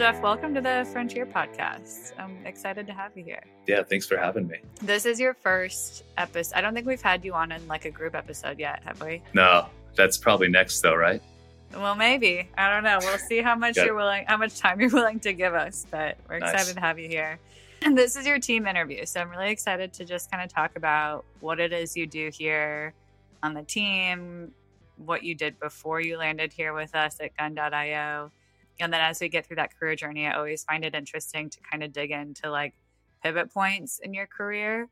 Jeff, welcome to the Frontier Podcast. I'm excited to have you here. Yeah, thanks for having me. This is your first episode. I don't think we've had you on in like a group episode yet, have we? No, that's probably next though, right? Well, maybe. I don't know. We'll see how much you're willing, how much time you're willing to give us. But we're excited nice. to have you here. And this is your team interview, so I'm really excited to just kind of talk about what it is you do here on the team, what you did before you landed here with us at Gun.io, and then as we get through that career journey, I always find it interesting to kind of dig into like pivot points in your career,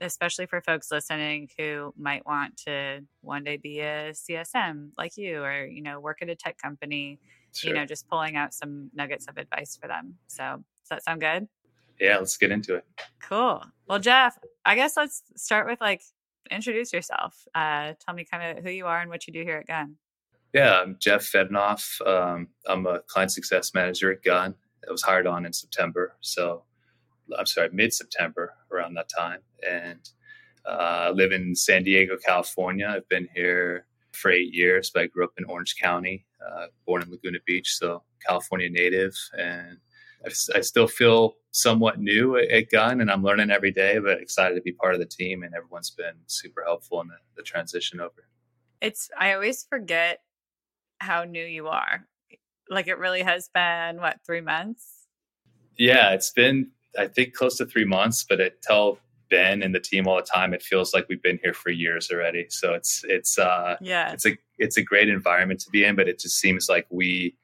especially for folks listening who might want to one day be a CSM like you or, you know, work at a tech company, sure. you know, just pulling out some nuggets of advice for them. So does that sound good? Yeah, let's get into it. Cool. Well, Jeff, I guess let's start with like introduce yourself. Uh, tell me kind of who you are and what you do here at Gun. Yeah, I'm Jeff Fedenoff. Um, I'm a client success manager at Gun. I was hired on in September. So I'm sorry, mid September around that time. And uh, I live in San Diego, California. I've been here for eight years, but I grew up in Orange County, uh, born in Laguna Beach, so California native. And I, I still feel somewhat new at, at, Gun, and I'm learning every day, but excited to be part of the team. And everyone's been super helpful in the, the transition over. It's, I always forget how new you are. Like it really has been what three months? Yeah, it's been I think close to three months, but I tell Ben and the team all the time it feels like we've been here for years already. So it's it's uh yeah it's a it's a great environment to be in, but it just seems like we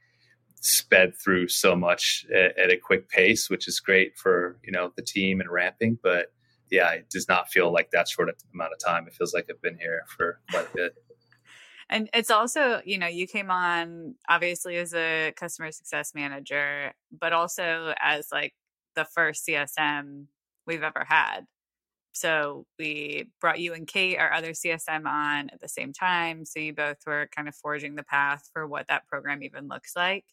sped through so much at, at a quick pace, which is great for you know the team and ramping. But yeah, it does not feel like that short amount of time. It feels like I've been here for quite a bit. And it's also, you know, you came on obviously as a customer success manager, but also as like the first CSM we've ever had. So we brought you and Kate, our other CSM, on at the same time. So you both were kind of forging the path for what that program even looks like.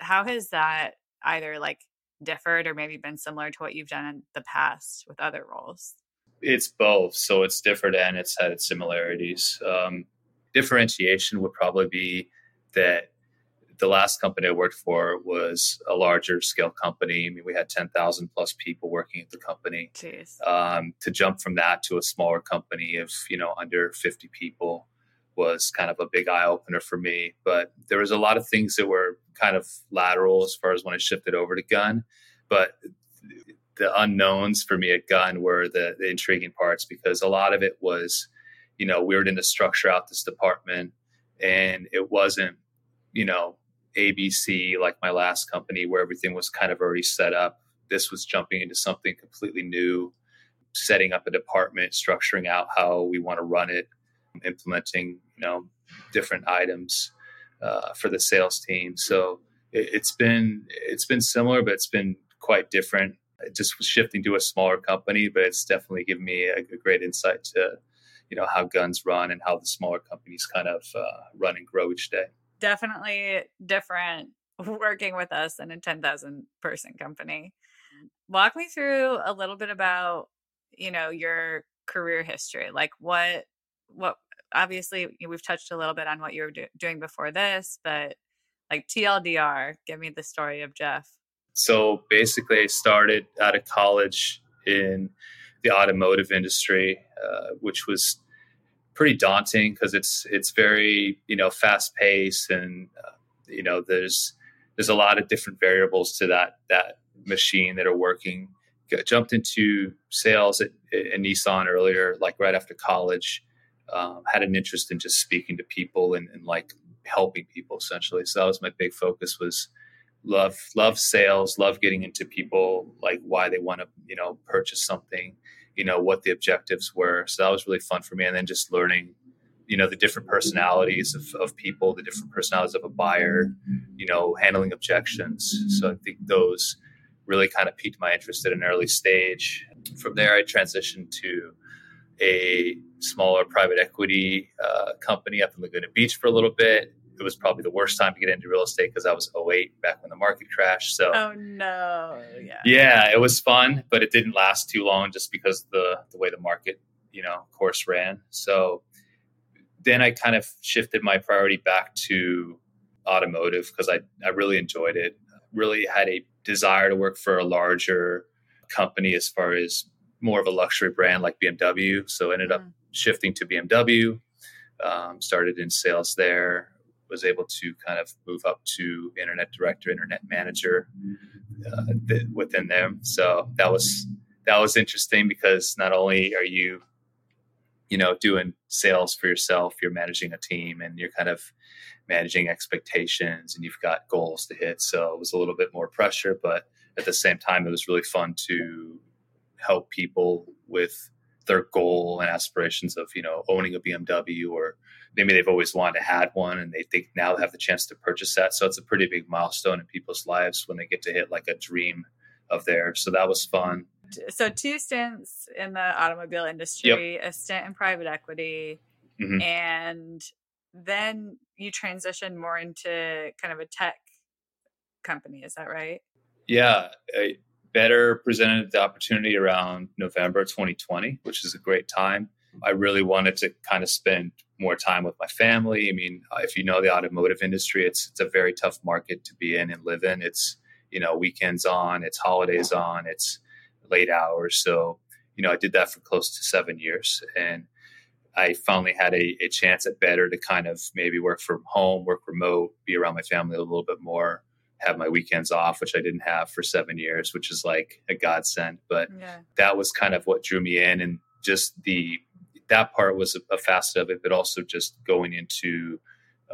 How has that either like differed or maybe been similar to what you've done in the past with other roles? It's both. So it's different and it's had its similarities. Um, differentiation would probably be that the last company I worked for was a larger scale company. I mean, we had 10,000 plus people working at the company. Um, to jump from that to a smaller company of, you know, under 50 people was kind of a big eye opener for me. But there was a lot of things that were kind of lateral as far as when I shifted over to Gun. But the unknowns for me at Gun were the, the intriguing parts because a lot of it was you know, we were going to structure out this department and it wasn't, you know, ABC like my last company where everything was kind of already set up. This was jumping into something completely new, setting up a department, structuring out how we want to run it, implementing, you know, different items uh, for the sales team. So it, it's been it's been similar, but it's been quite different. It just was shifting to a smaller company, but it's definitely given me a, a great insight to you know how guns run and how the smaller companies kind of uh, run and grow each day. Definitely different working with us in a 10,000 person company. Walk me through a little bit about you know your career history. Like what what obviously we've touched a little bit on what you were do- doing before this but like tldr give me the story of jeff. So basically i started out of college in the automotive industry, uh, which was pretty daunting because it's it's very you know fast paced and uh, you know there's there's a lot of different variables to that that machine that are working. Got, jumped into sales at, at, Nissan earlier, like right after college. Um, had an interest in just speaking to people and, and like helping people essentially. So that was my big focus was love love sales love getting into people like why they want to you know purchase something you know what the objectives were. So that was really fun for me. And then just learning you know the different personalities of, of people the different personalities of a buyer you know handling objections. So i think those really kind of piqued my interest at an early stage. From there i transitioned to a smaller private equity uh, company up in laguna beach for a little bit it was probably the worst time to get into real estate because I was 08 back when the market crashed. So oh no, yeah, yeah, it was fun, but it didn't last too long just because the the way the market you know course ran. So then I kind of shifted my priority back to automotive because I I really enjoyed it. really had a desire to work for a larger company as far as more of a luxury brand like BMW. So ended up mm. shifting to BMW. Um, started in sales there. Was able to kind of move up to internet director, internet manager uh, th- within them. So that was that was interesting because not only are you, you know, doing sales for yourself, you're managing a team and you're kind of managing expectations and you've got goals to hit. So it was a little bit more pressure, but at the same time, it was really fun to help people with their goal and aspirations of you know owning a BMW or maybe they've always wanted to have one and they think now they have the chance to purchase that. So it's a pretty big milestone in people's lives when they get to hit like a dream of theirs. So that was fun. So two stints in the automobile industry, yep. a stint in private equity, mm-hmm. and then you transitioned more into kind of a tech company. Is that right? Yeah. I, better presented the opportunity around November 2020, which is a great time. I really wanted to kind of spend more time with my family. I mean, uh, if you know the automotive industry, it's it's a very tough market to be in and live in. It's you know weekends on, it's holidays on, it's late hours. So you know, I did that for close to seven years, and I finally had a, a chance at better to kind of maybe work from home, work remote, be around my family a little bit more have my weekends off, which I didn't have for seven years, which is like a godsend. But yeah. that was kind of what drew me in, and just the that part was a, a facet of it, but also just going into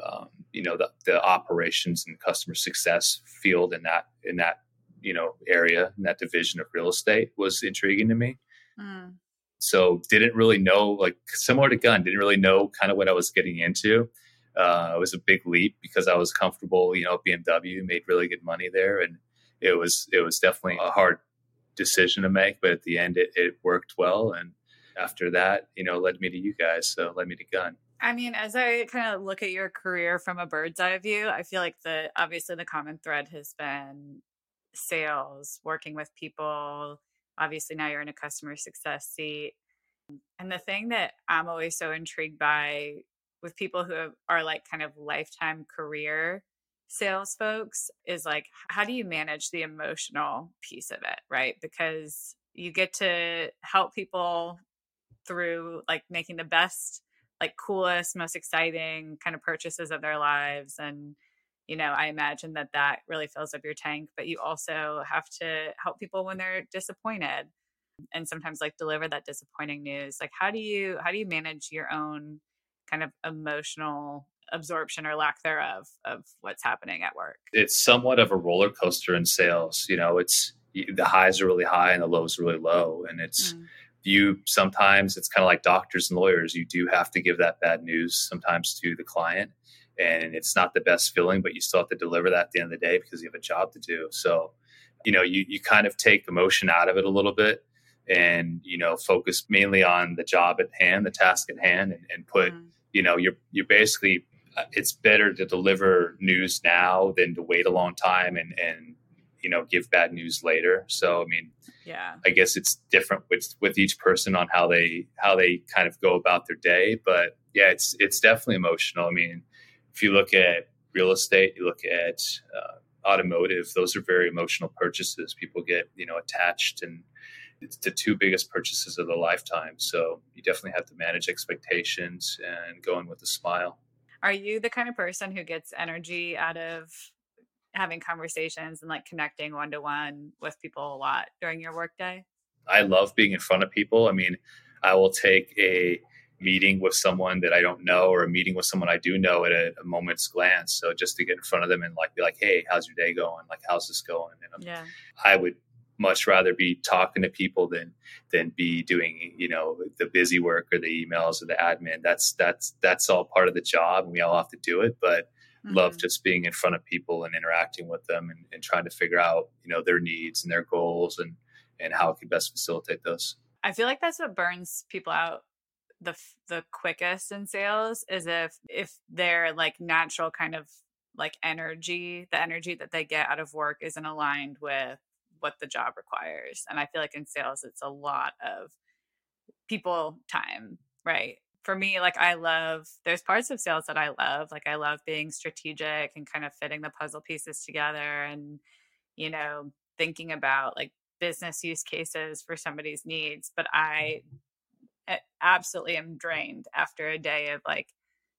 um, you know the, the operations and customer success field in that in that you know area in that division of real estate was intriguing to me. Mm. So didn't really know like similar to gun, didn't really know kind of what I was getting into uh, it was a big leap because I was comfortable. You know, BMW made really good money there, and it was it was definitely a hard decision to make. But at the end, it, it worked well, and after that, you know, led me to you guys. So led me to Gun. I mean, as I kind of look at your career from a bird's eye view, I feel like the obviously the common thread has been sales, working with people. Obviously, now you're in a customer success seat. And the thing that I'm always so intrigued by with people who are like kind of lifetime career sales folks is like how do you manage the emotional piece of it right because you get to help people through like making the best like coolest most exciting kind of purchases of their lives and you know i imagine that that really fills up your tank but you also have to help people when they're disappointed and sometimes like deliver that disappointing news like how do you how do you manage your own kind of emotional absorption or lack thereof of what's happening at work. It's somewhat of a roller coaster in sales. You know, it's the highs are really high and the lows are really low. And it's mm. You sometimes it's kind of like doctors and lawyers. You do have to give that bad news sometimes to the client. And it's not the best feeling, but you still have to deliver that at the end of the day because you have a job to do. So, you know, you, you kind of take emotion out of it a little bit and, you know, focus mainly on the job at hand, the task at hand, and, and put mm you know you're you're basically uh, it's better to deliver news now than to wait a long time and and you know give bad news later. So i mean yeah. I guess it's different with with each person on how they how they kind of go about their day. But yeah it's it's definitely emotional. I mean if you look at real estate you look at uh, automotive those are very emotional purchases. People get you know attached and it's the two biggest purchases of the lifetime. So you definitely have to manage expectations and go in with a smile. Are you the kind of person who gets energy out of having conversations and like connecting one to one with people a lot during your workday? I love being in front of people. I mean, I will take a meeting with someone that I don't know or a meeting with someone I do know at a, a, moment's glance. So just to get in front of them and like be like, hey, how's your day going? Like, how's this going? And yeah. I would much rather be talking to people than than be doing you know the busy work or the emails or the admin that's that's that's all part of the job and we all have to do it but mm-hmm. love just being in front of people and interacting with them and, and trying to figure out you know their needs and their goals and and how it can best facilitate those i feel like that's what burns people out the the quickest in sales is if if their like natural kind of like energy the energy that they get out of work isn't aligned with what the job requires. And I feel like in sales, it's a lot of people time, right? For me, like I love, there's parts of sales that I love. Like I love being strategic and kind of fitting the puzzle pieces together and, you know, thinking about like business use cases for somebody's needs, but I mm-hmm. absolutely am drained after a day of like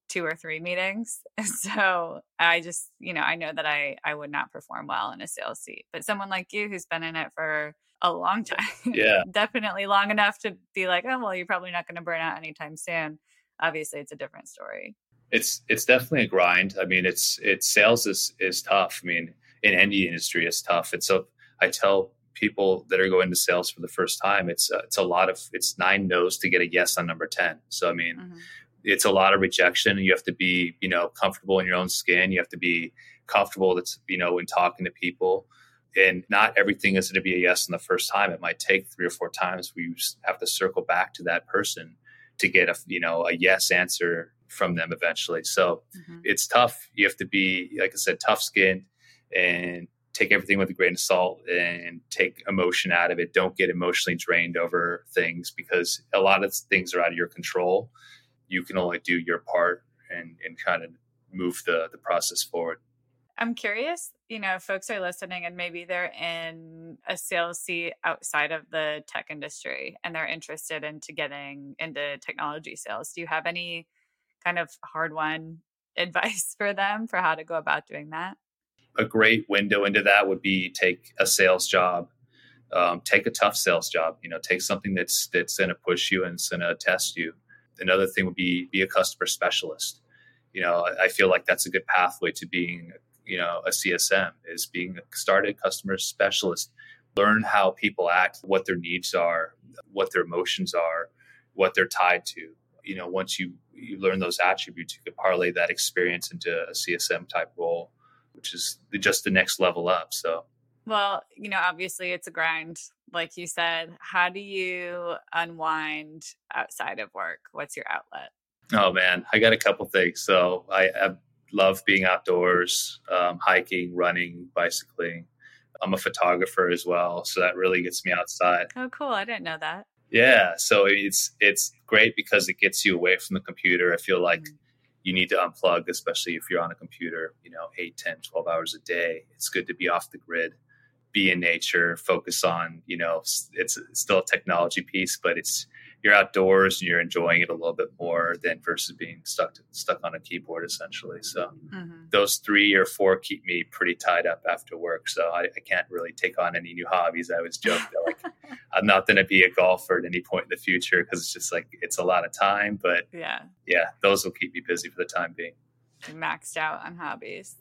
two or three meetings. So I just, you know, I know that I I would not perform well in a sales seat. But someone like you who's been in it for a long time, yeah, definitely long enough to be like, oh well, you're probably not going to burn out anytime soon. Obviously, it's a different story. It's it's definitely a grind. I mean, it's it's sales is is tough. I mean, in any industry, it's tough. And so I tell people that are going to sales for the first time, it's uh, it's a lot of it's nine no's to get a yes on number ten. So I mean, mm-hmm. it's a lot of rejection. You have to be you know comfortable in your own skin. You have to be comfortable that's you know in talking to people. And not everything is going to be a yes in the first time. It might take three or four times. We have to circle back to that person to get a you know a yes answer from them eventually. So mm-hmm. it's tough. You have to be like I said, tough skinned and take everything with a grain of salt and take emotion out of it. Don't get emotionally drained over things because a lot of things are out of your control. You can only do your part and, and kind of move the, the process forward. I'm curious, you know, folks are listening and maybe they're in a sales seat outside of the tech industry and they're interested into getting into technology sales. Do you have any kind of hard won advice for them for how to go about doing that? a great window into that would be take a sales job, um, take a tough sales job. You know, take something that's that's going to push you and it's going to test you. Another thing would be be a customer specialist. You know, I feel like that's a good pathway to being, you know, a CSM is being a started customer specialist. Learn how people act, what their needs are, what their emotions are, what they're tied to. You know, once you you learn those attributes, you can parlay that experience into a CSM type role which is just the next level up. So, well, you know, obviously it's a grind, like you said. How do you unwind outside of work? What's your outlet? Oh man, I got a couple things. So I, I love being outdoors, um, hiking, running, bicycling. I'm a photographer as well, so that really gets me outside. Oh, cool! I didn't know that. Yeah, so it's it's great because it gets you away from the computer. I feel like mm-hmm you need to unplug, especially if you're on a computer, you know, 8, 10, 12 hours a day. It's good to be off the grid, be in nature, focus on, you know, it's, it's still a technology piece, but it's you're outdoors and you're enjoying it a little bit more than versus being stuck to, stuck on a keyboard essentially. So mm-hmm. those three or four keep me pretty tied up after work. So I, I can't really take on any new hobbies. I was joking that like I'm not going to be a golfer at any point in the future because it's just like it's a lot of time. But yeah, yeah, those will keep me busy for the time being. maxed out on hobbies.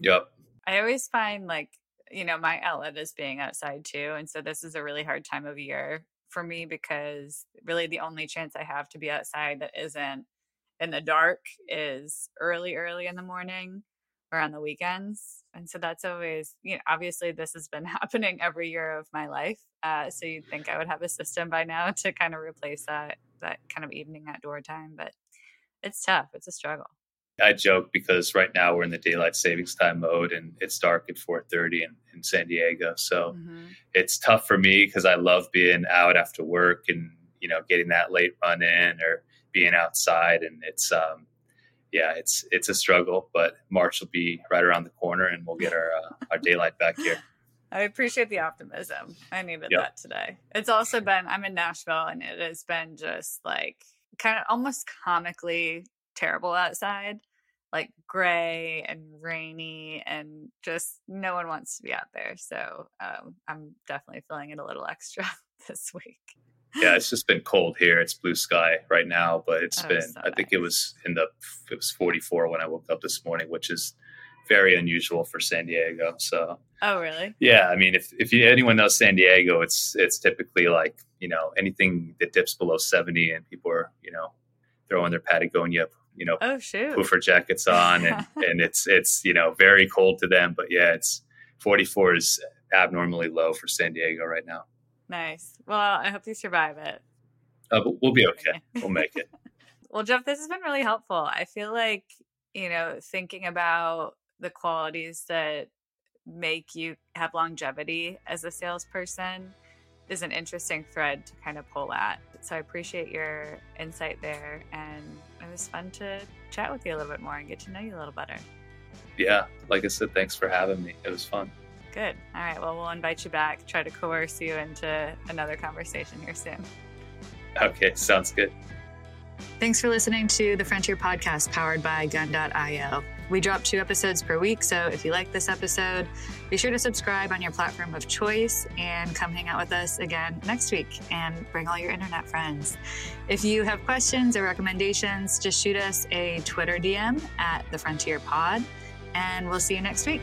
Yep. I always find like you know my outlet is being outside too and so this is a really hard time of year for me because really the only chance I have to be outside that isn't in the dark is early, early in the morning or on the weekends. And so that's always, you know, obviously this has been happening every year of my life. Uh, so you'd think I would have a system by now to kind of replace that, that kind of evening outdoor time, but it's tough. It's a struggle. I joke because right now we're in the daylight savings time mode and it's dark at 4:30 in, in San Diego. So mm-hmm. it's tough for me because I love being out after work and you know getting that late run in or being outside and it's um yeah it's it's a struggle but March will be right around the corner and we'll get our uh, our daylight back here. I appreciate the optimism. I needed yep. that today. It's also been I'm in Nashville and it has been just like kind of almost comically terrible outside like gray and rainy and just no one wants to be out there. So um, I'm definitely feeling it a little extra this week. Yeah, it's just been cold here. It's blue sky right now, but it's oh, been so I think it was in the it was 44 when I woke up this morning, which is very unusual for San Diego. So Oh, really? Yeah, I mean if if you, anyone knows San Diego, it's it's typically like, you know, anything that dips below 70 and people are, you know, throwing their Patagonia you know, oh shoot, puffer jackets on, and, and it's it's you know very cold to them. But yeah, it's 44 is abnormally low for San Diego right now. Nice. Well, I hope you survive it. Uh, but we'll be okay. We'll make it. well, Jeff, this has been really helpful. I feel like you know thinking about the qualities that make you have longevity as a salesperson is an interesting thread to kind of pull at. So I appreciate your insight there. And it was fun to chat with you a little bit more and get to know you a little better. Yeah. Like I said, thanks for having me. It was fun. Good. All right. Well, we'll invite you back, try to coerce you into another conversation here soon. Okay. Sounds good. Thanks for listening to the Frontier Podcast powered by Gun.io. We drop two episodes per week, so if you like this episode, be sure to subscribe on your platform of choice and come hang out with us again next week and bring all your internet friends. If you have questions or recommendations, just shoot us a Twitter DM at the Frontier Pod, and we'll see you next week.